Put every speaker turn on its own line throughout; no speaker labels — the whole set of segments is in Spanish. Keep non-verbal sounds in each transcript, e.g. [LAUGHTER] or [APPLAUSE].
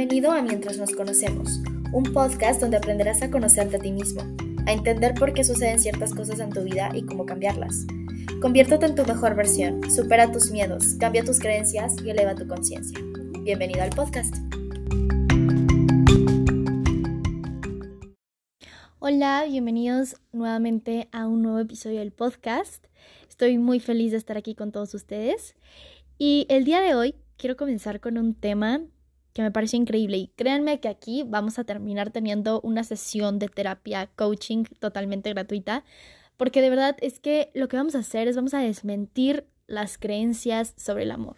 Bienvenido a Mientras nos conocemos, un podcast donde aprenderás a conocerte a ti mismo, a entender por qué suceden ciertas cosas en tu vida y cómo cambiarlas. Conviértete en tu mejor versión, supera tus miedos, cambia tus creencias y eleva tu conciencia. Bienvenido al podcast.
Hola, bienvenidos nuevamente a un nuevo episodio del podcast. Estoy muy feliz de estar aquí con todos ustedes. Y el día de hoy quiero comenzar con un tema que me parece increíble y créanme que aquí vamos a terminar teniendo una sesión de terapia coaching totalmente gratuita porque de verdad es que lo que vamos a hacer es vamos a desmentir las creencias sobre el amor.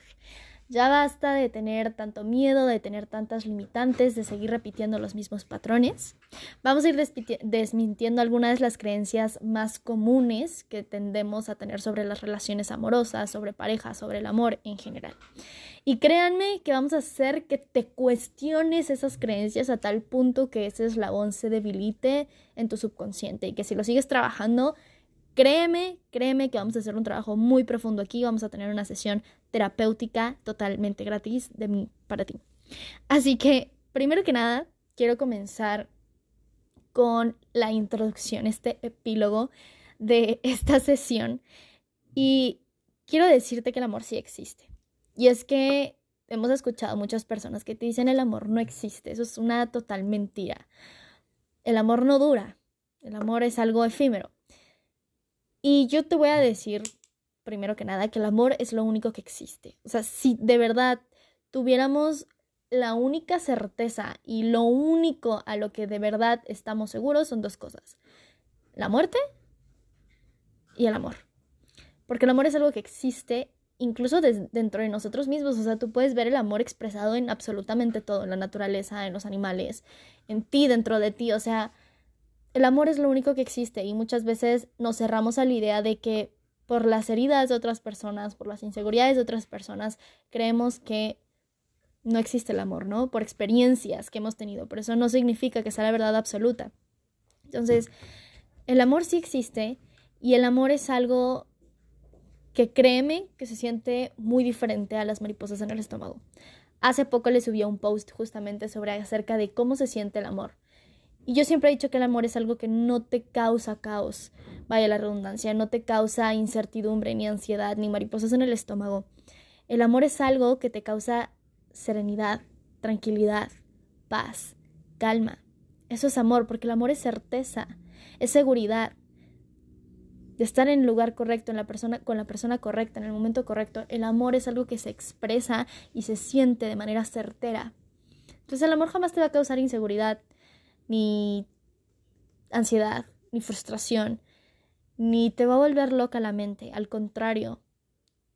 Ya basta de tener tanto miedo, de tener tantas limitantes, de seguir repitiendo los mismos patrones. Vamos a ir desmintiendo algunas de las creencias más comunes que tendemos a tener sobre las relaciones amorosas, sobre parejas, sobre el amor en general. Y créanme que vamos a hacer que te cuestiones esas creencias a tal punto que ese eslabón se debilite en tu subconsciente y que si lo sigues trabajando, créeme, créeme que vamos a hacer un trabajo muy profundo aquí, vamos a tener una sesión terapéutica totalmente gratis de mí para ti. Así que, primero que nada, quiero comenzar con la introducción, este epílogo de [LAUGHS] esta sesión. Y quiero decirte que el amor sí existe. Y es que hemos escuchado muchas personas que te dicen el amor no existe. Eso es una total mentira. El amor no dura. El amor es algo efímero. Y yo te voy a decir, primero que nada, que el amor es lo único que existe. O sea, si de verdad tuviéramos la única certeza y lo único a lo que de verdad estamos seguros son dos cosas. La muerte y el amor. Porque el amor es algo que existe incluso dentro de nosotros mismos. O sea, tú puedes ver el amor expresado en absolutamente todo, en la naturaleza, en los animales, en ti, dentro de ti. O sea, el amor es lo único que existe y muchas veces nos cerramos a la idea de que por las heridas de otras personas, por las inseguridades de otras personas, creemos que no existe el amor, ¿no? Por experiencias que hemos tenido, pero eso no significa que sea la verdad absoluta. Entonces, el amor sí existe y el amor es algo que créeme que se siente muy diferente a las mariposas en el estómago. Hace poco le subí un post justamente sobre acerca de cómo se siente el amor. Y yo siempre he dicho que el amor es algo que no te causa caos, vaya la redundancia, no te causa incertidumbre, ni ansiedad, ni mariposas en el estómago. El amor es algo que te causa serenidad, tranquilidad, paz, calma. Eso es amor, porque el amor es certeza, es seguridad, de estar en el lugar correcto, en la persona, con la persona correcta, en el momento correcto. El amor es algo que se expresa y se siente de manera certera. Entonces el amor jamás te va a causar inseguridad, ni ansiedad, ni frustración, ni te va a volver loca la mente. Al contrario,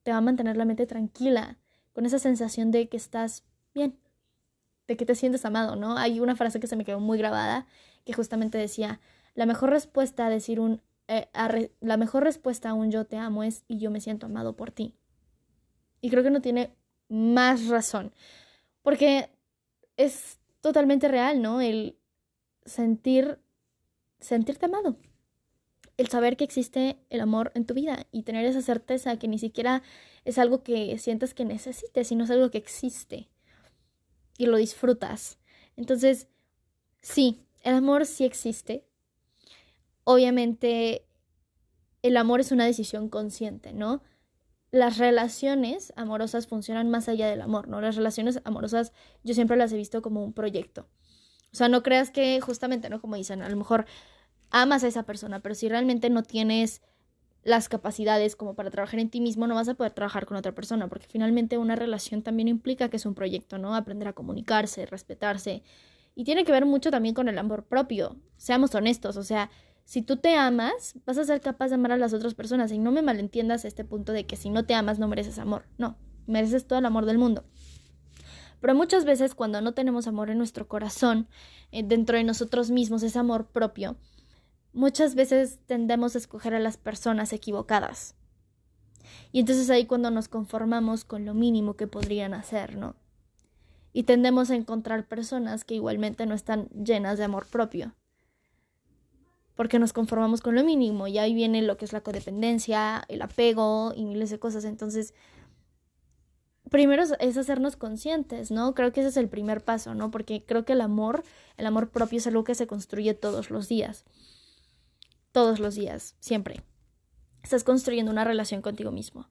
te va a mantener la mente tranquila, con esa sensación de que estás bien, de que te sientes amado, ¿no? Hay una frase que se me quedó muy grabada que justamente decía, la mejor respuesta a decir un eh, la mejor respuesta a un yo te amo es y yo me siento amado por ti. Y creo que no tiene más razón, porque es totalmente real, ¿no? El sentir, sentirte amado, el saber que existe el amor en tu vida y tener esa certeza que ni siquiera es algo que sientas que necesites, sino es algo que existe y lo disfrutas. Entonces, sí, el amor sí existe, obviamente el amor es una decisión consciente, ¿no? Las relaciones amorosas funcionan más allá del amor, ¿no? Las relaciones amorosas yo siempre las he visto como un proyecto. O sea, no creas que justamente, ¿no? Como dicen, a lo mejor amas a esa persona, pero si realmente no tienes las capacidades como para trabajar en ti mismo, no vas a poder trabajar con otra persona, porque finalmente una relación también implica que es un proyecto, ¿no? Aprender a comunicarse, respetarse. Y tiene que ver mucho también con el amor propio. Seamos honestos, o sea, si tú te amas, vas a ser capaz de amar a las otras personas. Y no me malentiendas este punto de que si no te amas no mereces amor. No, mereces todo el amor del mundo. Pero muchas veces cuando no tenemos amor en nuestro corazón, eh, dentro de nosotros mismos, ese amor propio, muchas veces tendemos a escoger a las personas equivocadas. Y entonces ahí cuando nos conformamos con lo mínimo que podrían hacer, ¿no? Y tendemos a encontrar personas que igualmente no están llenas de amor propio porque nos conformamos con lo mínimo y ahí viene lo que es la codependencia, el apego y miles de cosas. Entonces, primero es hacernos conscientes, ¿no? Creo que ese es el primer paso, ¿no? Porque creo que el amor, el amor propio es algo que se construye todos los días. Todos los días, siempre. Estás construyendo una relación contigo mismo.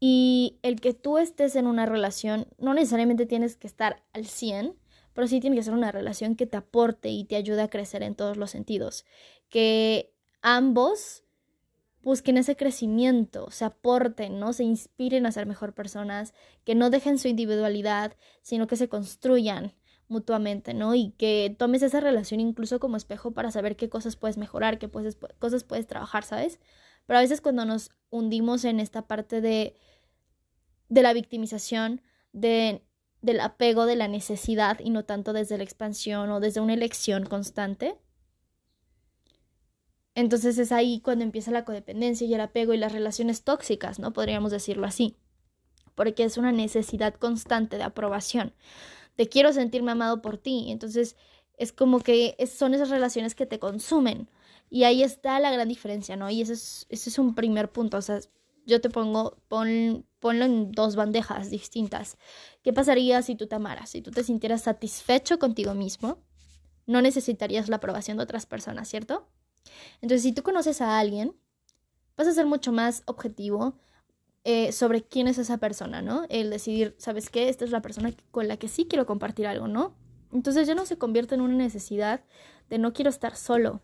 Y el que tú estés en una relación, no necesariamente tienes que estar al 100, pero sí tiene que ser una relación que te aporte y te ayude a crecer en todos los sentidos. Que ambos busquen ese crecimiento, se aporten, ¿no? Se inspiren a ser mejor personas, que no dejen su individualidad, sino que se construyan mutuamente, ¿no? Y que tomes esa relación incluso como espejo para saber qué cosas puedes mejorar, qué cosas puedes trabajar, ¿sabes? Pero a veces cuando nos hundimos en esta parte de, de la victimización, de, del apego, de la necesidad y no tanto desde la expansión o desde una elección constante, entonces es ahí cuando empieza la codependencia y el apego y las relaciones tóxicas, ¿no? Podríamos decirlo así. Porque es una necesidad constante de aprobación. Te quiero sentirme amado por ti. Entonces es como que son esas relaciones que te consumen. Y ahí está la gran diferencia, ¿no? Y ese es, un primer punto. O sea, yo te pongo, pon, ponlo en dos bandejas distintas. ¿Qué pasaría si tú te amaras? Si tú te sintieras satisfecho contigo mismo, no necesitarías la aprobación de otras personas, ¿cierto? Entonces, si tú conoces a alguien, vas a ser mucho más objetivo eh, sobre quién es esa persona, ¿no? El decidir, ¿sabes qué? Esta es la persona con la que sí quiero compartir algo, ¿no? Entonces ya no se convierte en una necesidad de no quiero estar solo,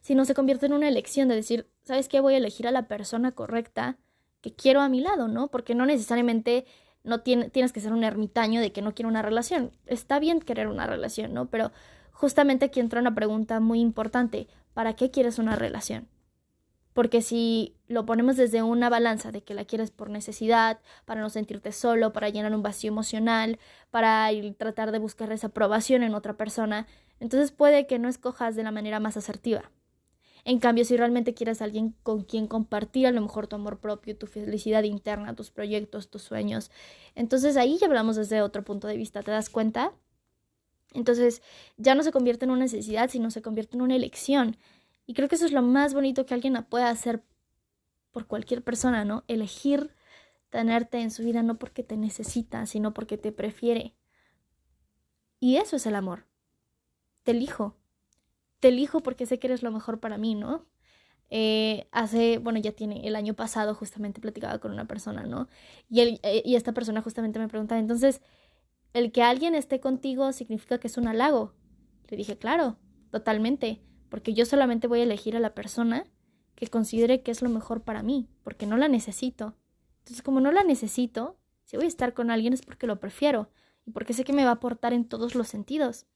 sino se convierte en una elección de decir, ¿sabes qué? Voy a elegir a la persona correcta que quiero a mi lado, ¿no? Porque no necesariamente no tienes que ser un ermitaño de que no quiero una relación. Está bien querer una relación, ¿no? Pero justamente aquí entra una pregunta muy importante. ¿para qué quieres una relación? Porque si lo ponemos desde una balanza de que la quieres por necesidad, para no sentirte solo, para llenar un vacío emocional, para tratar de buscar esa aprobación en otra persona, entonces puede que no escojas de la manera más asertiva. En cambio, si realmente quieres a alguien con quien compartir a lo mejor tu amor propio, tu felicidad interna, tus proyectos, tus sueños, entonces ahí ya hablamos desde otro punto de vista, ¿te das cuenta? Entonces ya no se convierte en una necesidad, sino se convierte en una elección. Y creo que eso es lo más bonito que alguien pueda hacer por cualquier persona, ¿no? Elegir tenerte en su vida no porque te necesita, sino porque te prefiere. Y eso es el amor. Te elijo. Te elijo porque sé que eres lo mejor para mí, ¿no? Eh, hace, bueno, ya tiene, el año pasado justamente platicaba con una persona, ¿no? Y, él, eh, y esta persona justamente me preguntaba, entonces, el que alguien esté contigo significa que es un halago. Le dije, claro, totalmente, porque yo solamente voy a elegir a la persona que considere que es lo mejor para mí, porque no la necesito. Entonces, como no la necesito, si voy a estar con alguien es porque lo prefiero y porque sé que me va a aportar en todos los sentidos.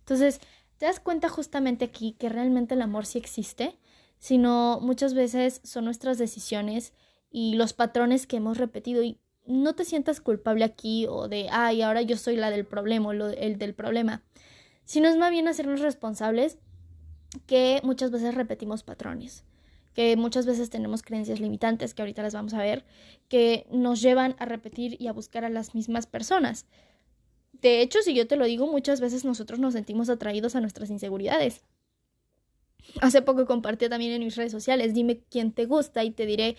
Entonces, te das cuenta justamente aquí que realmente el amor sí existe, sino muchas veces son nuestras decisiones y los patrones que hemos repetido y no te sientas culpable aquí o de, ay, ahora yo soy la del problema o el del problema, sino es más bien hacernos responsables que muchas veces repetimos patrones, que muchas veces tenemos creencias limitantes, que ahorita las vamos a ver, que nos llevan a repetir y a buscar a las mismas personas. De hecho, si yo te lo digo, muchas veces nosotros nos sentimos atraídos a nuestras inseguridades. Hace poco compartí también en mis redes sociales, dime quién te gusta y te diré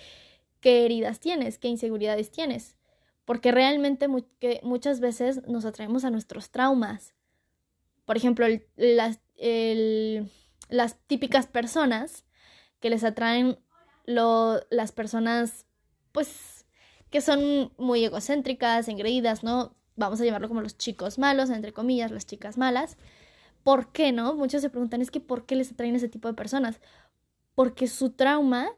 qué heridas tienes, qué inseguridades tienes porque realmente muchas veces nos atraemos a nuestros traumas. Por ejemplo, las, típicas personas que les atraen las personas, pues, que son muy egocéntricas, engreídas, ¿no? Vamos a llamarlo como los chicos malos, entre comillas, las chicas malas. ¿Por qué, no? Muchos se preguntan, es que ¿por qué les atraen ese tipo de personas? Porque su trauma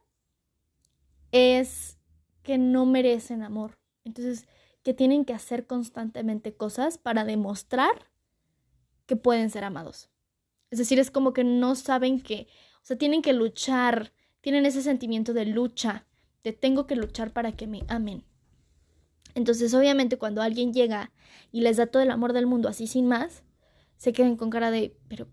es que no merecen amor entonces, que tienen que hacer constantemente cosas para demostrar que pueden ser amados. Es decir, es como que no saben que, o sea, tienen que luchar, tienen ese sentimiento de lucha, de tengo que luchar para que me amen. Entonces, obviamente, cuando alguien llega y les da todo el amor del mundo así sin más, se quedan con cara de, pero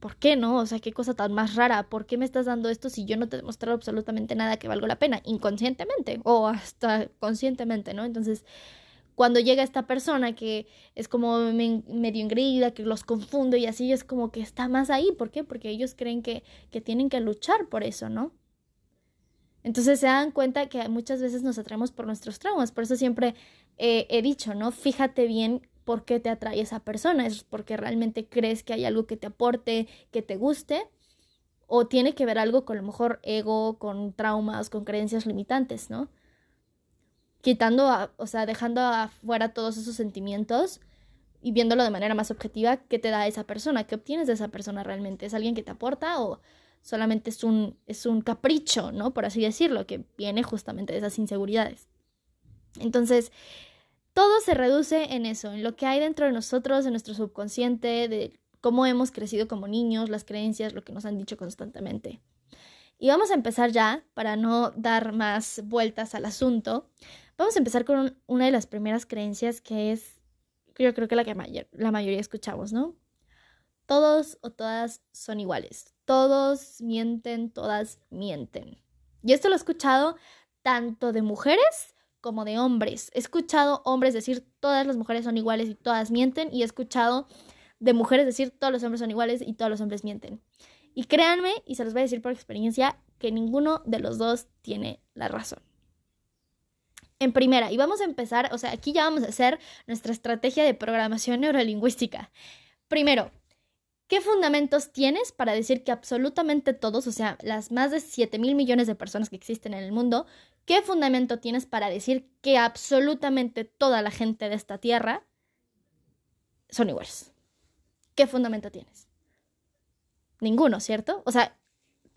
¿por qué no? O sea, qué cosa tan más rara. ¿Por qué me estás dando esto si yo no te he demostrado absolutamente nada que valga la pena? Inconscientemente o hasta conscientemente, ¿no? Entonces, cuando llega esta persona que es como medio engreída, que los confundo y así, es como que está más ahí. ¿Por qué? Porque ellos creen que, que tienen que luchar por eso, ¿no? Entonces se dan cuenta que muchas veces nos atraemos por nuestros traumas. Por eso siempre eh, he dicho, ¿no? Fíjate bien por qué te atrae esa persona. ¿Es porque realmente crees que hay algo que te aporte, que te guste? ¿O tiene que ver algo con lo mejor ego, con traumas, con creencias limitantes, ¿no? Quitando, o sea, dejando afuera todos esos sentimientos y viéndolo de manera más objetiva, ¿qué te da esa persona? ¿Qué obtienes de esa persona realmente? ¿Es alguien que te aporta o solamente es un, es un capricho, ¿no? Por así decirlo, que viene justamente de esas inseguridades. Entonces, todo se reduce en eso, en lo que hay dentro de nosotros, en nuestro subconsciente, de cómo hemos crecido como niños, las creencias, lo que nos han dicho constantemente. Y vamos a empezar ya, para no dar más vueltas al asunto, vamos a empezar con una de las primeras creencias que es, yo creo que la que la mayoría escuchamos, ¿no? Todos o todas son iguales. Todos mienten, todas mienten. Y esto lo he escuchado tanto de mujeres como de hombres. He escuchado hombres decir todas las mujeres son iguales y todas mienten. Y he escuchado de mujeres decir todos los hombres son iguales y todos los hombres mienten. Y créanme, y se los voy a decir por experiencia, que ninguno de los dos tiene la razón. En primera, y vamos a empezar, o sea, aquí ya vamos a hacer nuestra estrategia de programación neurolingüística. Primero, ¿Qué fundamentos tienes para decir que absolutamente todos, o sea, las más de 7 mil millones de personas que existen en el mundo, qué fundamento tienes para decir que absolutamente toda la gente de esta tierra son iguales? ¿Qué fundamento tienes? Ninguno, ¿cierto? O sea,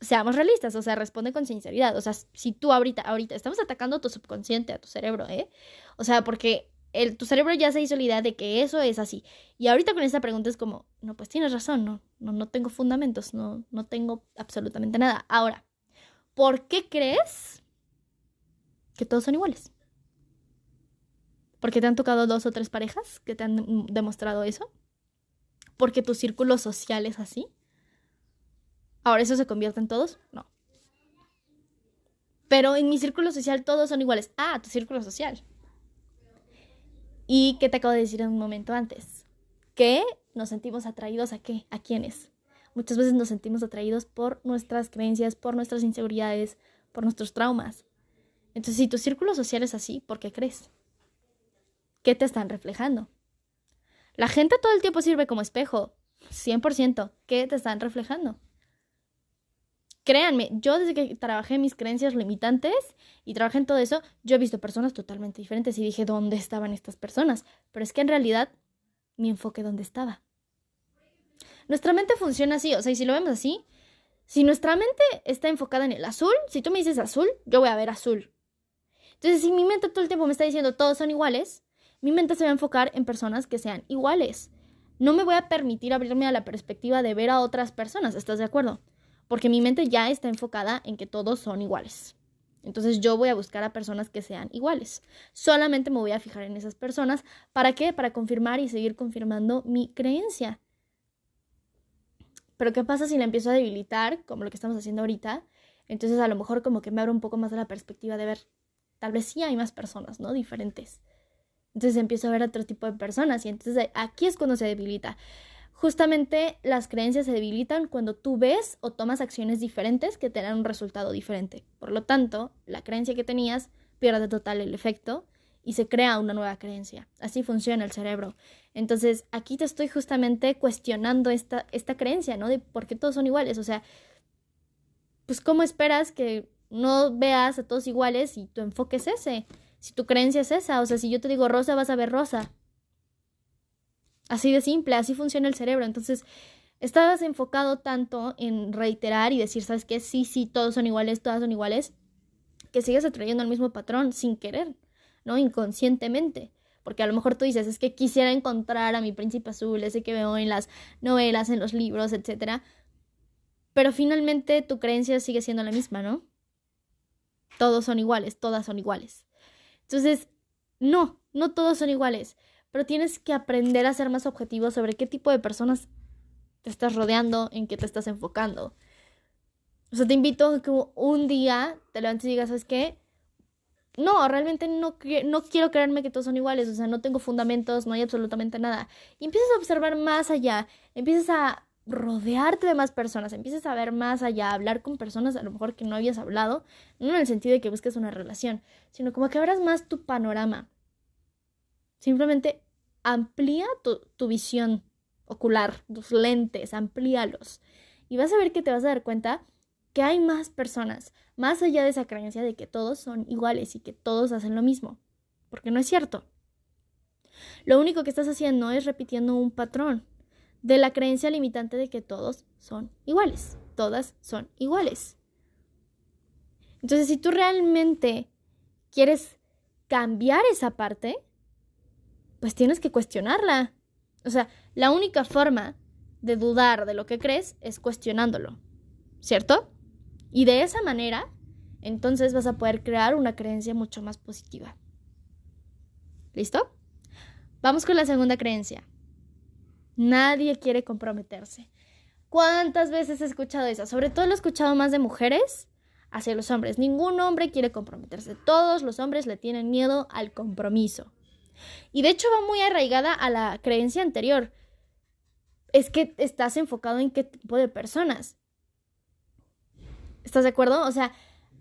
seamos realistas, o sea, responde con sinceridad. O sea, si tú ahorita, ahorita, estamos atacando a tu subconsciente, a tu cerebro, ¿eh? O sea, porque el, tu cerebro ya se hizo la idea de que eso es así. Y ahorita con esta pregunta es como, no, pues tienes razón, no, no, no tengo fundamentos, no, no tengo absolutamente nada. Ahora, ¿por qué crees que todos son iguales? ¿Porque te han tocado dos o tres parejas que te han demostrado eso? ¿Porque tu círculo social es así? ¿Ahora eso se convierte en todos? No. Pero en mi círculo social todos son iguales. Ah, tu círculo social. ¿Y qué te acabo de decir un momento antes? Que nos sentimos atraídos a qué? ¿A quiénes? Muchas veces nos sentimos atraídos por nuestras creencias, por nuestras inseguridades, por nuestros traumas. Entonces, si tu círculo social es así, ¿por qué crees? ¿Qué te están reflejando? La gente todo el tiempo sirve como espejo, 100%. ¿Qué te están reflejando? Créanme, yo desde que trabajé mis creencias limitantes y trabajé en todo eso, yo he visto personas totalmente diferentes y dije, ¿dónde estaban estas personas? Pero es que en realidad mi enfoque dónde estaba. Nuestra mente funciona así, o sea, y si lo vemos así, si nuestra mente está enfocada en el azul, si tú me dices azul, yo voy a ver azul. Entonces, si mi mente todo el tiempo me está diciendo todos son iguales, mi mente se va a enfocar en personas que sean iguales. No me voy a permitir abrirme a la perspectiva de ver a otras personas, ¿estás de acuerdo? Porque mi mente ya está enfocada en que todos son iguales. Entonces yo voy a buscar a personas que sean iguales. Solamente me voy a fijar en esas personas. ¿Para qué? Para confirmar y seguir confirmando mi creencia. Pero ¿qué pasa si la empiezo a debilitar, como lo que estamos haciendo ahorita? Entonces a lo mejor como que me abro un poco más de la perspectiva de ver, tal vez sí hay más personas, ¿no? Diferentes. Entonces empiezo a ver otro tipo de personas y entonces aquí es cuando se debilita. Justamente las creencias se debilitan cuando tú ves o tomas acciones diferentes que te dan un resultado diferente. Por lo tanto, la creencia que tenías pierde total el efecto y se crea una nueva creencia. Así funciona el cerebro. Entonces, aquí te estoy justamente cuestionando esta, esta creencia, ¿no? De por qué todos son iguales. O sea, pues ¿cómo esperas que no veas a todos iguales y tu enfoque es ese? Si tu creencia es esa, o sea, si yo te digo rosa, vas a ver rosa. Así de simple, así funciona el cerebro. Entonces, estabas enfocado tanto en reiterar y decir, ¿sabes qué? Sí, sí, todos son iguales, todas son iguales, que sigues atrayendo el mismo patrón sin querer, ¿no? Inconscientemente. Porque a lo mejor tú dices, es que quisiera encontrar a mi príncipe azul, ese que veo en las novelas, en los libros, etc. Pero finalmente tu creencia sigue siendo la misma, ¿no? Todos son iguales, todas son iguales. Entonces, no, no todos son iguales pero tienes que aprender a ser más objetivo sobre qué tipo de personas te estás rodeando, en qué te estás enfocando. O sea, te invito a que un día te levantes y digas, ¿sabes qué? No, realmente no, no quiero creerme que todos son iguales, o sea, no tengo fundamentos, no hay absolutamente nada. Y empiezas a observar más allá, empiezas a rodearte de más personas, empieces a ver más allá, a hablar con personas a lo mejor que no habías hablado, no en el sentido de que busques una relación, sino como que abras más tu panorama. Simplemente amplía tu, visión ocular, tus lentes, amplíalos. Y vas a ver que te vas a dar cuenta que hay más personas, más allá de esa creencia de que todos son iguales y que todos hacen lo mismo, porque no es cierto. Lo único que estás haciendo es repitiendo un patrón, de la creencia limitante de que todos son iguales, todas son iguales. Entonces, si tú realmente quieres cambiar esa parte, pues tienes que cuestionarla. O sea, la única forma de dudar de lo que crees es cuestionándolo, ¿cierto? Y de esa manera, entonces vas a poder crear una creencia mucho más positiva. ¿Listo? Vamos con la segunda creencia. Nadie quiere comprometerse. ¿Cuántas veces he escuchado eso? Sobre todo lo he escuchado más de mujeres hacia los hombres. Ningún hombre quiere comprometerse. Todos los hombres le tienen miedo al compromiso. Y de hecho va muy arraigada a la creencia anterior. Es que estás enfocado en qué tipo de personas. ¿Estás de acuerdo? O sea,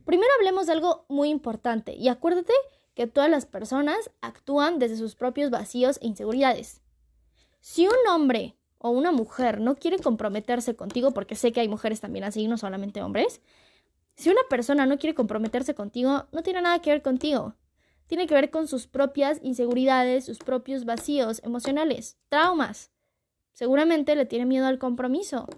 primero hablemos de algo muy importante y acuérdate que todas las personas actúan desde sus propios vacíos e inseguridades. Si un hombre o una mujer no quiere comprometerse contigo, porque sé que hay mujeres también así, no solamente hombres, si una persona no quiere comprometerse contigo, no tiene nada que ver contigo. Tiene que ver con sus propias inseguridades, sus propios vacíos emocionales, traumas. Seguramente le tiene miedo al compromiso.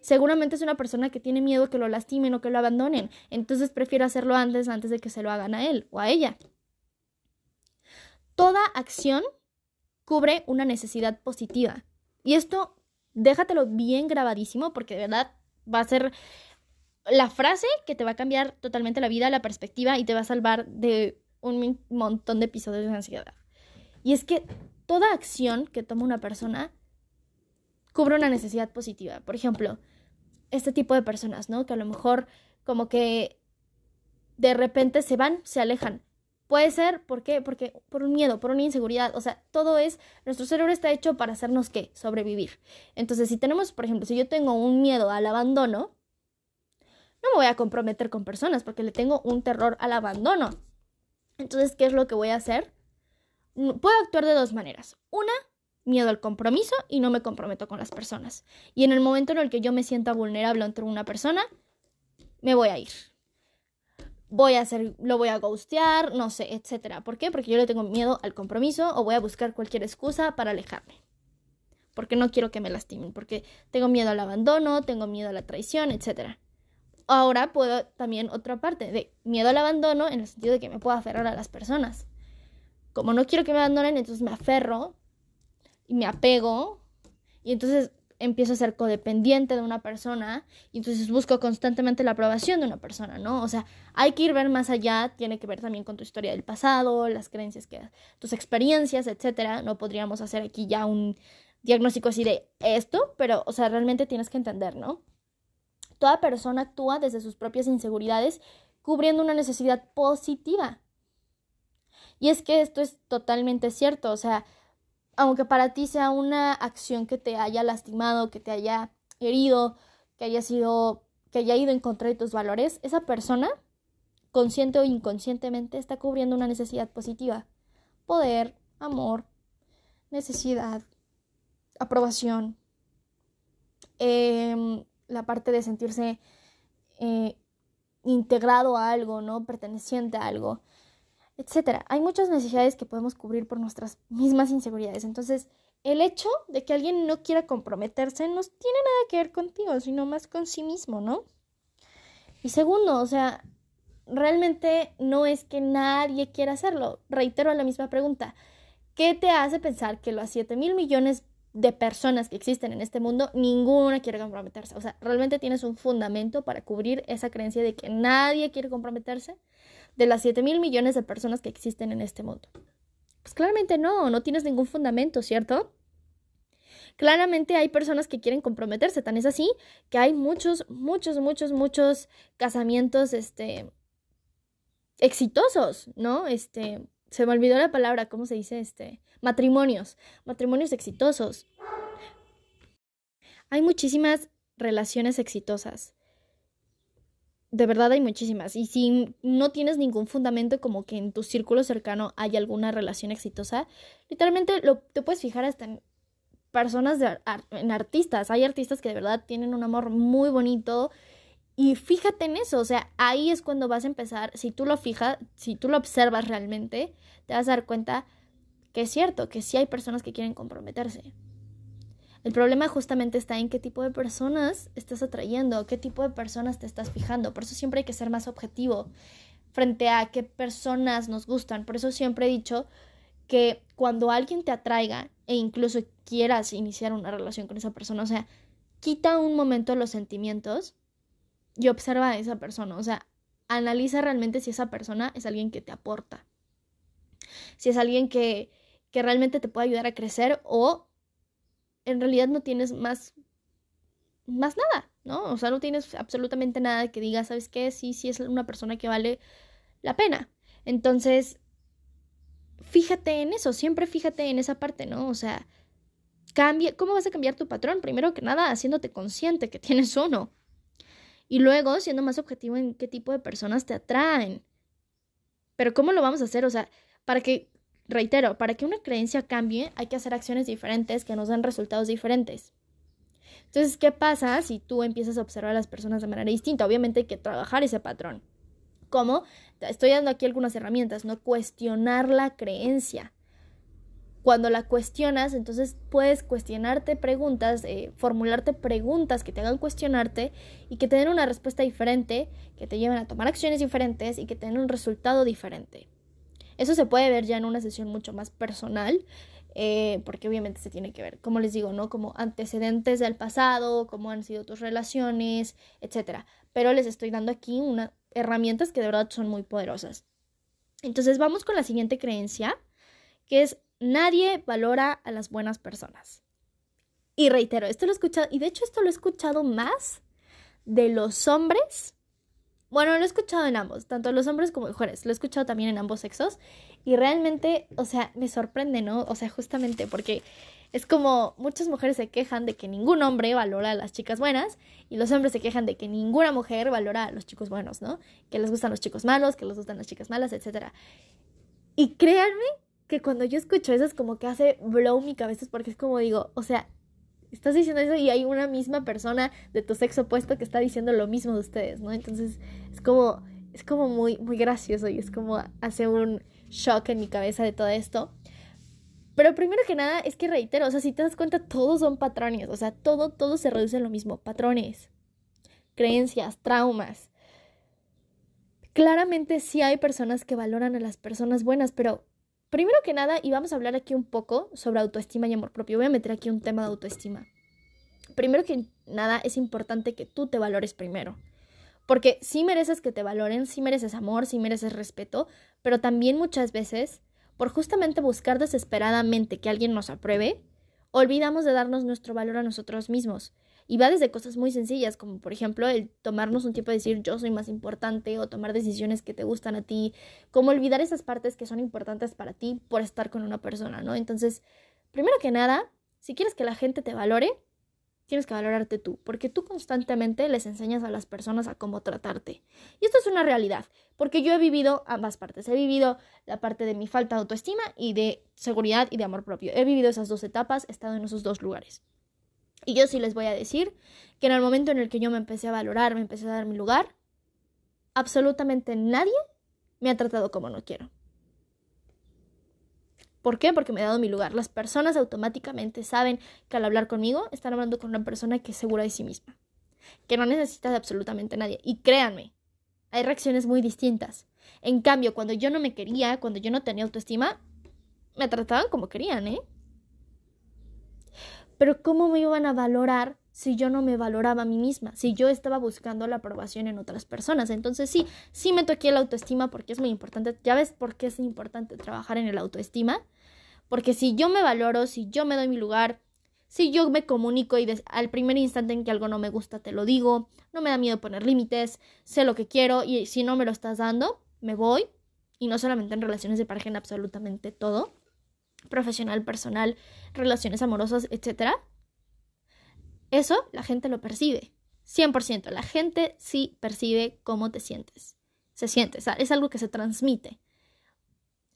Seguramente es una persona que tiene miedo que lo lastimen o que lo abandonen. Entonces prefiere hacerlo antes, antes de que se lo hagan a él o a ella. Toda acción cubre una necesidad positiva. Y esto déjatelo bien grabadísimo porque de verdad va a ser la frase que te va a cambiar totalmente la vida, la perspectiva y te va a salvar de un montón de episodios de ansiedad. Y es que toda acción que toma una persona cubre una necesidad positiva. Por ejemplo, este tipo de personas, ¿no? Que a lo mejor como que de repente se van, se alejan, Puede ser, ¿por qué? Porque por un miedo, por una inseguridad. O sea, todo es, nuestro cerebro está hecho para hacernos qué? Sobrevivir. Entonces, si tenemos, por ejemplo, si yo tengo un miedo al abandono, no me voy a comprometer con personas porque le tengo un terror al abandono. Entonces, ¿qué es lo que voy a hacer? Puedo actuar de dos maneras. Una, miedo al compromiso y no me comprometo con las personas. Y en el momento en el que yo me sienta vulnerable entre una persona, me voy a ir voy a hacer, lo voy a ghostear, no sé, etcétera. ¿Por qué? Porque yo le tengo miedo al compromiso o voy a buscar cualquier excusa para alejarme. Porque no quiero que me lastimen, porque tengo miedo al abandono, tengo miedo a la traición, etcétera. Ahora puedo también otra parte de miedo al abandono en el sentido de que me puedo aferrar a las personas. Como no quiero que me abandonen, entonces me aferro y me apego y entonces empiezo a ser codependiente de una persona y entonces busco constantemente la aprobación de una persona, ¿no? O sea, hay que ir ver más allá, tiene que ver también con tu historia del pasado, las creencias que tus experiencias, etcétera. No podríamos hacer aquí ya un diagnóstico así de esto, pero o sea, realmente tienes que entender, ¿no? Toda persona actúa desde sus propias inseguridades cubriendo una necesidad positiva. Y es que esto es totalmente cierto, o sea, aunque para ti sea una acción que te haya lastimado, que te haya herido, que haya sido, que haya ido en contra de tus valores, esa persona, consciente o inconscientemente, está cubriendo una necesidad positiva. Poder, amor, necesidad, aprobación, em, la parte de sentirse eh, integrado a algo, ¿no? Perteneciente a algo etcétera. Hay muchas necesidades que podemos cubrir por nuestras mismas inseguridades. Entonces, el hecho de que alguien no quiera comprometerse no tiene nada que ver contigo, sino más con sí mismo, ¿no? Y segundo, o sea, realmente no es que nadie quiera hacerlo. Reitero la misma pregunta. ¿Qué te hace pensar que los 7 mil millones de personas que existen en este mundo, ninguna quiere comprometerse? O sea, ¿realmente tienes un fundamento para cubrir esa creencia de que nadie quiere comprometerse? de las 7 mil millones de personas que existen en este mundo? Pues claramente no, no tienes ningún fundamento, ¿cierto? Claramente hay personas que quieren comprometerse, tan es así que hay muchos, muchos, muchos, muchos casamientos, este, exitosos, ¿no? Este, se me olvidó la palabra, ¿cómo se dice? Este, matrimonios, matrimonios exitosos. Hay muchísimas relaciones exitosas. De verdad hay muchísimas. Y si no tienes ningún fundamento como que en tu círculo cercano hay alguna relación exitosa, literalmente lo, te puedes fijar hasta en personas, en artistas. Hay artistas que de verdad tienen un amor muy bonito. Y fíjate en eso, o sea, ahí es cuando vas a empezar, si tú lo fijas, si tú lo observas realmente, te vas a dar cuenta que es cierto, que sí hay personas que quieren comprometerse. El problema justamente está en qué tipo de personas estás atrayendo, qué tipo de personas te estás fijando. Por eso siempre hay que ser más objetivo frente a qué personas nos gustan. Por eso siempre he dicho que cuando alguien te atraiga e incluso quieras iniciar una relación con esa persona, o sea, quita un momento los sentimientos y observa a esa persona. O sea, analiza realmente si esa persona es alguien que te aporta. Si es alguien que, que realmente te puede ayudar a crecer o en realidad no tienes más, más nada, ¿no? O sea, no tienes absolutamente nada que diga, ¿sabes qué? Sí, sí es una persona que vale la pena. Entonces, fíjate en eso, siempre fíjate en esa parte, ¿no? O sea, cambia, ¿cómo vas a cambiar tu patrón? Primero que nada, haciéndote consciente que tienes uno. Y luego, siendo más objetivo en qué tipo de personas te atraen. Pero ¿cómo lo vamos a hacer? O sea, para que Reitero, para que una creencia cambie hay que hacer acciones diferentes que nos den resultados diferentes. Entonces, ¿qué pasa si tú empiezas a observar a las personas de manera distinta? Obviamente hay que trabajar ese patrón. ¿Cómo? Estoy dando aquí algunas herramientas, no cuestionar la creencia. Cuando la cuestionas, entonces puedes cuestionarte preguntas, eh, formularte preguntas que te hagan cuestionarte y que te den una respuesta diferente, que te lleven a tomar acciones diferentes y que te den un resultado diferente. Eso se puede ver ya en una sesión mucho más personal, eh, porque obviamente se tiene que ver, como les digo, ¿no? Como antecedentes del pasado, cómo han sido tus relaciones, etc. Pero les estoy dando aquí unas herramientas que de verdad son muy poderosas. Entonces vamos con la siguiente creencia, que es nadie valora a las buenas personas. Y reitero, esto lo he escuchado, y de hecho esto lo he escuchado más de los hombres bueno, lo he escuchado en ambos, tanto los hombres como mujeres, lo he escuchado también en ambos sexos y realmente, o sea, me sorprende, ¿no? O sea, justamente porque es como muchas mujeres se quejan de que ningún hombre valora a las chicas buenas y los hombres se quejan de que ninguna mujer valora a los chicos buenos, ¿no? Que les gustan los chicos malos, que les gustan las chicas malas, etc. Y créanme que cuando yo escucho eso es como que hace blow mi cabeza porque es como digo, o sea, estás diciendo eso y hay una misma persona de tu sexo opuesto que está diciendo lo mismo de ustedes, ¿no? Entonces es como, es como muy, muy gracioso y es como hace un shock en mi cabeza de todo esto. Pero primero que nada es que reitero, o sea, si te das cuenta, todos son patrones, o sea, todo, todo se reduce a lo mismo, patrones, creencias, traumas. Claramente sí hay personas que valoran a las personas buenas, pero Primero que nada, y vamos a hablar aquí un poco sobre autoestima y amor propio, voy a meter aquí un tema de autoestima. Primero que nada, es importante que tú te valores primero. Porque sí mereces que te valoren, sí mereces amor, sí mereces respeto, pero también muchas veces, por justamente buscar desesperadamente que alguien nos apruebe, olvidamos de darnos nuestro valor a nosotros mismos. Y va desde cosas muy sencillas, como por ejemplo el tomarnos un tiempo de decir yo soy más importante o tomar decisiones que te gustan a ti, como olvidar esas partes que son importantes para ti por estar con una persona, ¿no? Entonces, primero que nada, si quieres que la gente te valore, tienes que valorarte tú, porque tú constantemente les enseñas a las personas a cómo tratarte. Y esto es una realidad, porque yo he vivido ambas partes. He vivido la parte de mi falta de autoestima y de seguridad y de amor propio. He vivido esas dos etapas, he estado en esos dos lugares. Y yo sí les voy a decir que en el momento en el que yo me empecé a valorar, me empecé a dar mi lugar, absolutamente nadie me ha tratado como no quiero. ¿Por qué? Porque me he dado mi lugar. Las personas automáticamente saben que al hablar conmigo están hablando con una persona que es segura de sí misma, que no necesita de absolutamente nadie. Y créanme, hay reacciones muy distintas. En cambio, cuando yo no me quería, cuando yo no tenía autoestima, me trataban como querían, ¿eh? Pero ¿cómo me iban a valorar si yo no me valoraba a mí misma? Si yo estaba buscando la aprobación en otras personas. Entonces sí, sí me toqué la autoestima porque es muy importante. ¿Ya ves por qué es importante trabajar en el autoestima? Porque si yo me valoro, si yo me doy mi lugar, si yo me comunico y al primer instante en que algo no me gusta te lo digo, no me da miedo poner límites, sé lo que quiero y si no me lo estás dando, me voy. Y no solamente en relaciones de pareja, en absolutamente todo profesional, personal, relaciones amorosas, etc. Eso la gente lo percibe. 100%. La gente sí percibe cómo te sientes. Se siente, o es algo que se transmite.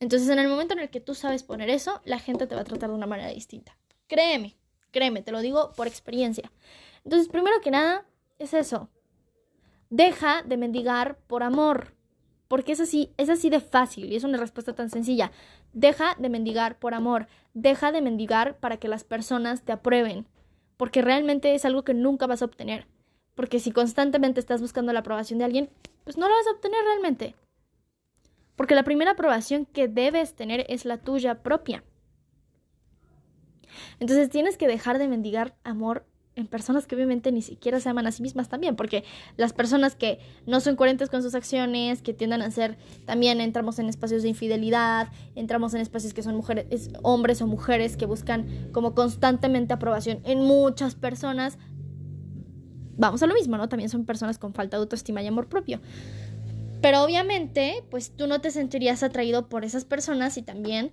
Entonces, en el momento en el que tú sabes poner eso, la gente te va a tratar de una manera distinta. Créeme, créeme, te lo digo por experiencia. Entonces, primero que nada, es eso. Deja de mendigar por amor. Porque es así, es así de fácil y es una respuesta tan sencilla. Deja de mendigar por amor. Deja de mendigar para que las personas te aprueben. Porque realmente es algo que nunca vas a obtener. Porque si constantemente estás buscando la aprobación de alguien, pues no la vas a obtener realmente. Porque la primera aprobación que debes tener es la tuya propia. Entonces tienes que dejar de mendigar amor en personas que obviamente ni siquiera se aman a sí mismas también, porque las personas que no son coherentes con sus acciones, que tiendan a ser, también entramos en espacios de infidelidad, entramos en espacios que son mujeres, hombres o mujeres que buscan como constantemente aprobación en muchas personas, vamos a lo mismo, ¿no? También son personas con falta de autoestima y amor propio. Pero obviamente, pues tú no te sentirías atraído por esas personas y también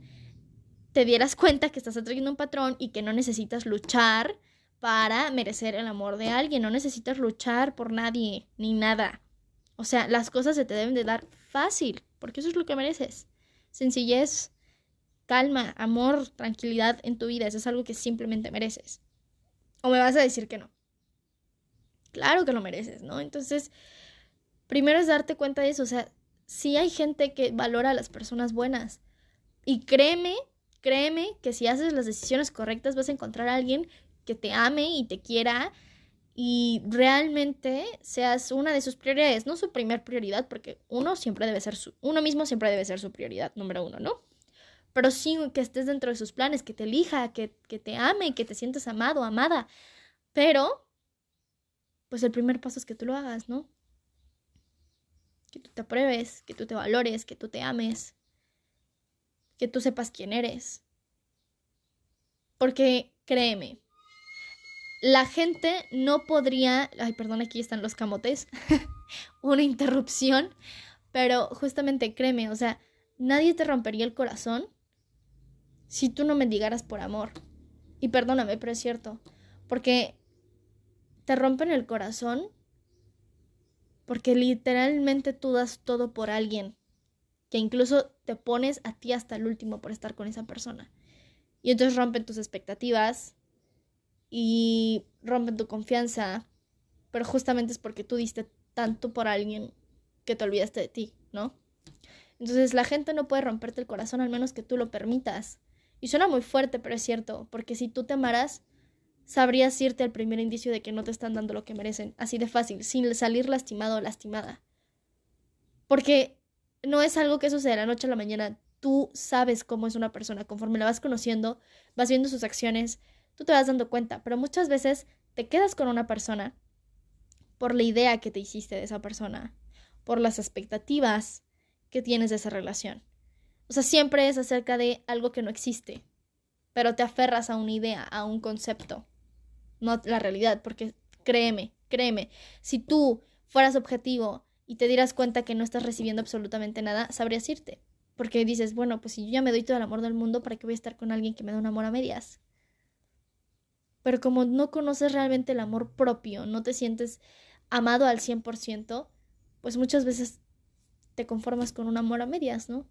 te dieras cuenta que estás atrayendo un patrón y que no necesitas luchar para merecer el amor de alguien, no necesitas luchar por nadie ni nada. O sea, las cosas se te deben de dar fácil, porque eso es lo que mereces. Sencillez, calma, amor, tranquilidad en tu vida, eso es algo que simplemente mereces. ¿O me vas a decir que no? Claro que lo mereces, ¿no? Entonces, primero es darte cuenta de eso, o sea, sí hay gente que valora a las personas buenas. Y créeme, créeme que si haces las decisiones correctas vas a encontrar a alguien que te ame y te quiera y realmente seas una de sus prioridades, no su primer prioridad, porque uno siempre debe ser su, uno mismo siempre debe ser su prioridad número uno, ¿no? Pero sí que estés dentro de sus planes, que te elija, que, que te ame, que te sientas amado, amada. Pero pues el primer paso es que tú lo hagas, ¿no? Que tú te apruebes, que tú te valores, que tú te ames, que tú sepas quién eres. Porque créeme, la gente no podría, ay, perdón, aquí están los camotes, [LAUGHS] una interrupción, pero justamente créeme, o sea, nadie te rompería el corazón si tú no mendigaras por amor. Y perdóname, pero es cierto, porque te rompen el corazón porque literalmente tú das todo por alguien, que incluso te pones a ti hasta el último por estar con esa persona. Y entonces rompen tus expectativas y rompen tu confianza, pero justamente es porque tú diste tanto por alguien que te olvidaste de ti, ¿no? Entonces la gente no puede romperte el corazón al menos que tú lo permitas. Y suena muy fuerte, pero es cierto, porque si tú te amaras, sabrías irte al primer indicio de que no te están dando lo que merecen, así de fácil, sin salir lastimado o lastimada. Porque no es algo que sucede de la noche a la mañana. Tú sabes cómo es una persona, conforme la vas conociendo, vas viendo sus acciones, tú te vas dando cuenta, pero muchas veces te quedas con una persona por la idea que te hiciste de esa persona, por las expectativas que tienes de esa relación. O sea, siempre es acerca de algo que no existe, pero te aferras a una idea, a un concepto no la realidad, porque créeme, créeme, si tú fueras objetivo y te dieras cuenta que no estás recibiendo absolutamente nada, sabrías irte. Porque dices, bueno, pues si yo ya me doy todo el amor del mundo, ¿para qué voy a estar con alguien que me da un amor a medias? Pero como no conoces realmente el amor propio, no te sientes amado al 100%, pues muchas veces te conformas con un amor a medias, ¿no?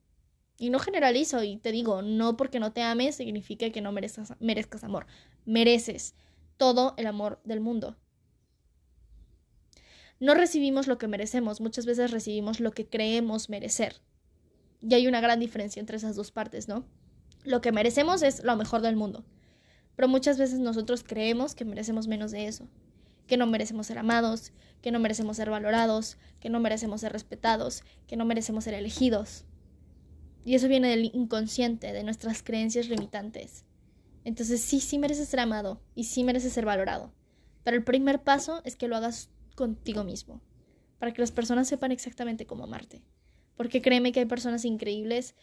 Y no generalizo y te digo, no porque no te ames significa que no merezcas, merezcas amor. Mereces todo el amor del mundo. No recibimos lo que merecemos, muchas veces recibimos lo que creemos merecer. Y hay una gran diferencia entre esas dos partes, ¿no? Lo que merecemos es lo mejor del mundo, pero muchas veces nosotros creemos que merecemos menos de eso, que no merecemos ser amados, que no merecemos ser valorados, que no merecemos ser respetados, que no merecemos ser elegidos. Y eso viene del inconsciente, de nuestras creencias limitantes. Entonces sí, sí mereces ser amado y sí mereces ser valorado. Pero el primer paso es que lo hagas contigo mismo, para que las personas sepan exactamente cómo amarte. Porque créeme que hay personas increíbles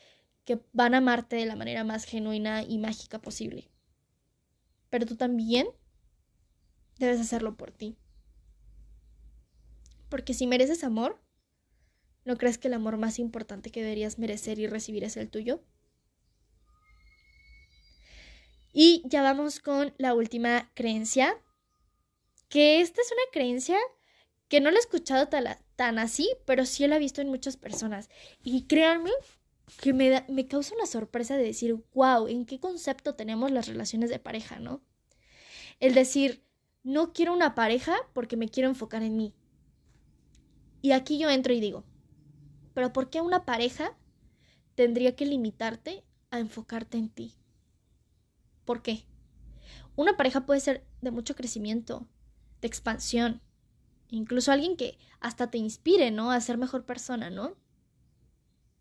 que van a amarte de la manera más genuina y mágica posible. Pero tú también debes hacerlo por ti. Porque si mereces amor, ¿no crees que el amor más importante que deberías merecer y recibir es el tuyo? Y ya vamos con la última creencia. que esta es una creencia que no la he escuchado tan, así, pero sí la he visto en muchas personas. Y créanme que me, me causa una sorpresa de decir, wow, ¿en qué concepto tenemos las relaciones de pareja, no? El decir, no quiero una pareja porque me quiero enfocar en mí. Y aquí yo entro y digo, pero ¿por qué una pareja tendría que limitarte a enfocarte en ti? ¿Por qué? Una pareja puede ser de mucho crecimiento, de expansión, incluso alguien que hasta te inspire, ¿no? A ser mejor persona, ¿no?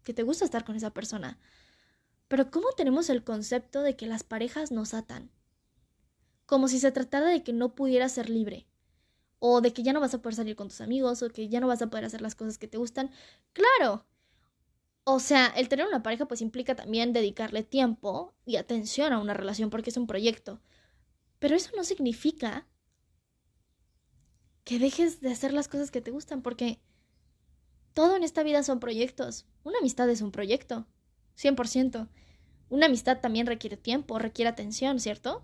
Que te gusta estar con esa persona. Pero ¿cómo tenemos el concepto de que las parejas nos atan? Como si se tratara de que no pudieras ser libre, o de que ya no vas a poder salir con tus amigos, o que ya no vas a poder hacer las cosas que te gustan. Claro. O sea, el tener una pareja pues implica también dedicarle tiempo y atención a una relación porque es un proyecto. Pero eso no significa que dejes de hacer las cosas que te gustan, porque todo en esta vida son proyectos. Una amistad es un proyecto, 100%. Una amistad también requiere tiempo, requiere atención, ¿cierto?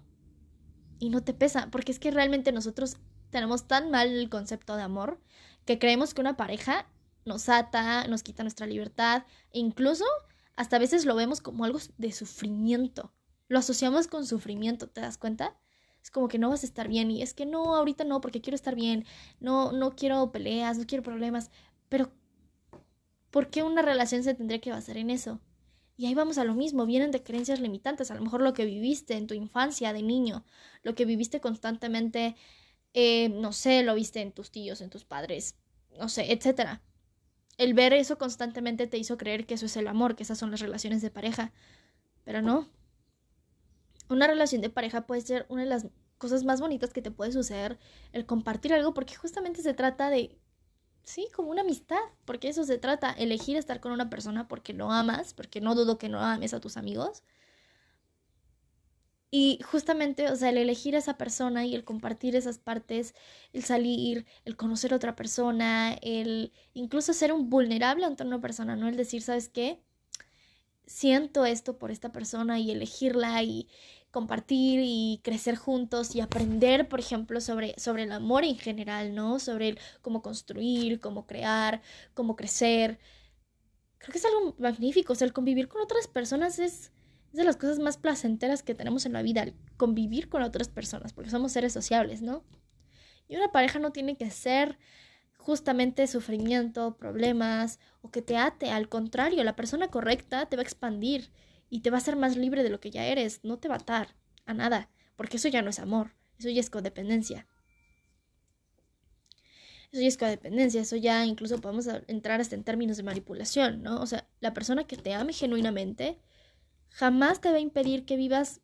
Y no te pesa, porque es que realmente nosotros tenemos tan mal el concepto de amor que creemos que una pareja nos ata, nos quita nuestra libertad, e incluso hasta a veces lo vemos como algo de sufrimiento. Lo asociamos con sufrimiento, ¿te das cuenta? es como que no vas a estar bien y es que no, ahorita no, porque quiero estar bien, no, no quiero peleas, no quiero problemas, pero ¿por qué una relación se tendría que basar en eso? Y ahí vamos a lo mismo, vienen de creencias limitantes, a lo mejor lo que viviste en tu infancia de niño, lo que viviste constantemente, eh, no sé, lo viste en tus tíos, en tus padres, no sé, etcétera. El ver eso constantemente te hizo creer que eso es el amor, que esas son las relaciones de pareja, pero no, una relación de pareja puede ser una de las cosas más bonitas que te puede suceder, el compartir algo, porque justamente se trata de, sí, como una amistad, porque eso se trata, elegir estar con una persona porque no amas, porque no dudo que no ames a tus amigos. Y justamente, o sea, el elegir a esa persona y el compartir esas partes, el salir, el conocer a otra persona, el incluso ser un vulnerable ante una persona, ¿no? El decir, ¿sabes qué? Siento esto por esta persona y elegirla y, compartir y crecer juntos y aprender, por ejemplo, sobre, sobre el amor en general, ¿no? Sobre el, cómo construir, cómo crear, cómo crecer. Creo que es algo magnífico, o sea, el convivir con otras personas es, es de las cosas más placenteras que tenemos en la vida, el convivir con otras personas, porque somos seres sociables, ¿no? Y una pareja no tiene que ser justamente sufrimiento, problemas o que te ate, al contrario, la persona correcta te va a expandir y te va a hacer más libre de lo que ya eres, no te va a atar a nada, porque eso ya no es amor, eso ya es codependencia. Eso ya es codependencia, eso ya incluso podemos entrar hasta en términos de manipulación, ¿no? O sea, la persona que te ame genuinamente jamás te va a impedir que vivas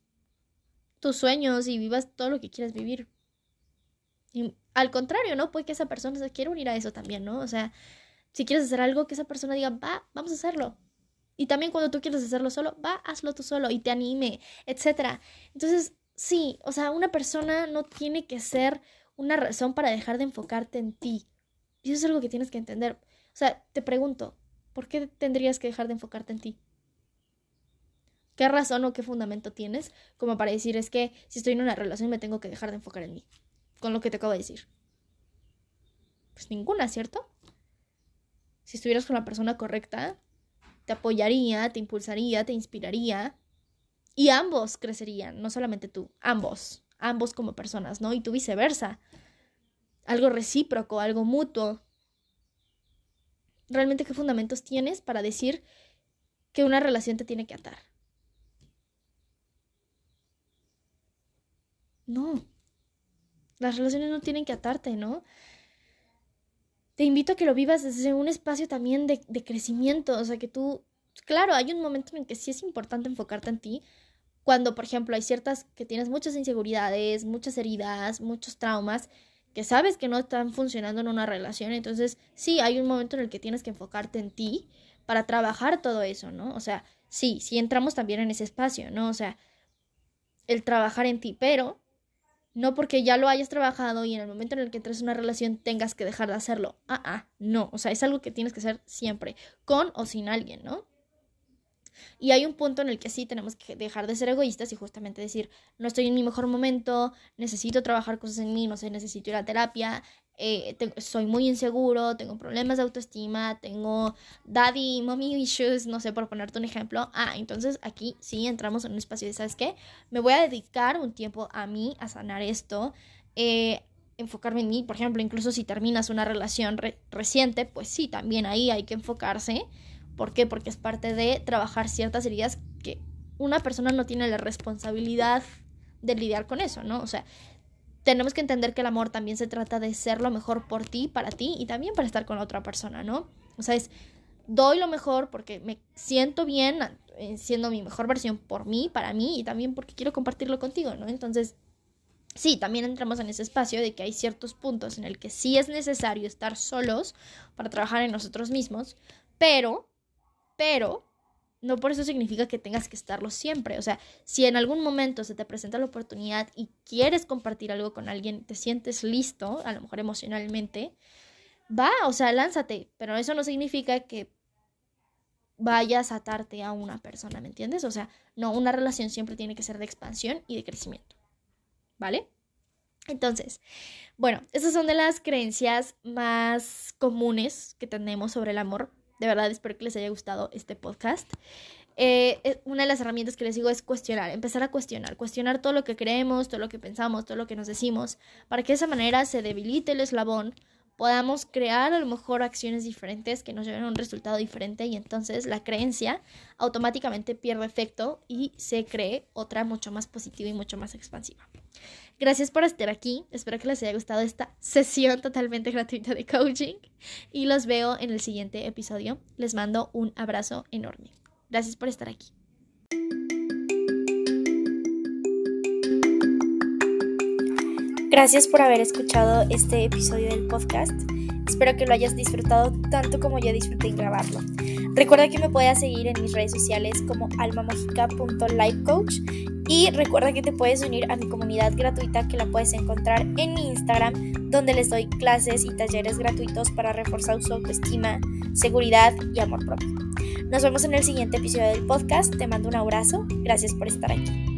tus sueños y vivas todo lo que quieras vivir. Al contrario, ¿no? Puede que esa persona se quiera unir a eso también, ¿no? O sea, si quieres hacer algo, que esa persona diga, va, vamos a hacerlo. Y también cuando tú quieres hacerlo solo, va, hazlo tú solo y te anime, etc. Entonces, sí, o sea, una persona no tiene que ser una razón para dejar de enfocarte en ti. Y eso es algo que tienes que entender. O sea, te pregunto, ¿por qué tendrías que dejar de enfocarte en ti? ¿Qué razón o qué fundamento tienes como para decir es que si estoy en una relación me tengo que dejar de enfocar en mí? Con lo que te acabo de decir. Pues ninguna, ¿cierto? Si estuvieras con la persona correcta, te apoyaría, te impulsaría, te inspiraría. Y ambos crecerían, no solamente tú, ambos, ambos como personas, ¿no? Y tú viceversa. Algo recíproco, algo mutuo. ¿Realmente qué fundamentos tienes para decir que una relación te tiene que atar? No. Las relaciones no tienen que atarte, ¿no? Te invito a que lo vivas desde un espacio también de, crecimiento, o sea, que tú, claro, hay un momento en que sí es importante enfocarte en ti, cuando, por ejemplo, hay ciertas que tienes muchas inseguridades, muchas heridas, muchos traumas, que sabes que no están funcionando en una relación, entonces sí, hay un momento en el que tienes que enfocarte en ti para trabajar todo eso, ¿no? O sea, sí, sí entramos también en ese espacio, ¿no? O sea, el trabajar en ti, pero no porque ya lo hayas trabajado y en el momento en el que entres en una relación tengas que dejar de hacerlo. Ah, ah, no. O sea, es algo que tienes que hacer siempre, con o sin alguien, ¿no? Y hay un punto en el que sí tenemos que dejar de ser egoístas y justamente decir, no estoy en mi mejor momento, necesito trabajar cosas en mí, no sé, necesito ir a terapia, eh, soy muy inseguro, tengo problemas de autoestima, tengo daddy, mommy issues, no sé, por ponerte un ejemplo. Ah, entonces aquí sí entramos en un espacio de, ¿sabes qué? Me voy a dedicar un tiempo a mí, a sanar esto. Eh, enfocarme en mí, por ejemplo, incluso si terminas una relación reciente, pues sí, también ahí hay que enfocarse. ¿Por qué? Porque es parte de trabajar ciertas heridas que una persona no tiene la responsabilidad de lidiar con eso, ¿no? O sea, tenemos que entender que el amor también se trata de ser lo mejor por ti, para ti y también para estar con la otra persona, ¿no? O sea, es doy lo mejor porque me siento bien eh, siendo mi mejor versión por mí, para mí y también porque quiero compartirlo contigo, ¿no? Entonces, sí, también entramos en ese espacio de que hay ciertos puntos en el que sí es necesario estar solos para trabajar en nosotros mismos, pero, pero, no por eso significa que tengas que estarlo siempre. O sea, si en algún momento se te presenta la oportunidad y quieres compartir algo con alguien, te sientes listo, a lo mejor emocionalmente, va, o sea, lánzate, pero eso no significa que vayas a atarte a una persona, ¿me entiendes? O sea, no, una relación siempre tiene que ser de expansión y de crecimiento. ¿vale? Entonces, bueno, esas son de las creencias más comunes que tenemos sobre el amor. De verdad, espero que les haya gustado este podcast. Eh, eh, una de las herramientas que les digo es cuestionar, empezar a cuestionar, cuestionar todo lo que creemos, todo lo que pensamos, todo lo que nos decimos, para que de esa manera se debilite el eslabón podamos crear a lo mejor acciones diferentes que nos lleven a un resultado diferente y entonces la creencia automáticamente pierde efecto y se cree otra mucho más positiva y mucho más expansiva. Gracias por estar aquí, espero que les haya gustado esta sesión totalmente gratuita de coaching y los veo en el siguiente episodio. Les mando un abrazo enorme. Gracias por estar aquí.
Gracias por haber escuchado este episodio del podcast. Espero que lo hayas disfrutado tanto como yo disfruté en grabarlo. Recuerda que me puedes seguir en mis redes sociales como almamojica.lifecoach y recuerda que te puedes unir a mi comunidad gratuita que la puedes encontrar en mi Instagram, donde les doy clases y talleres gratuitos para reforzar su autoestima, seguridad y amor propio. Nos vemos en el siguiente episodio del podcast. Te mando un abrazo. Gracias por estar aquí.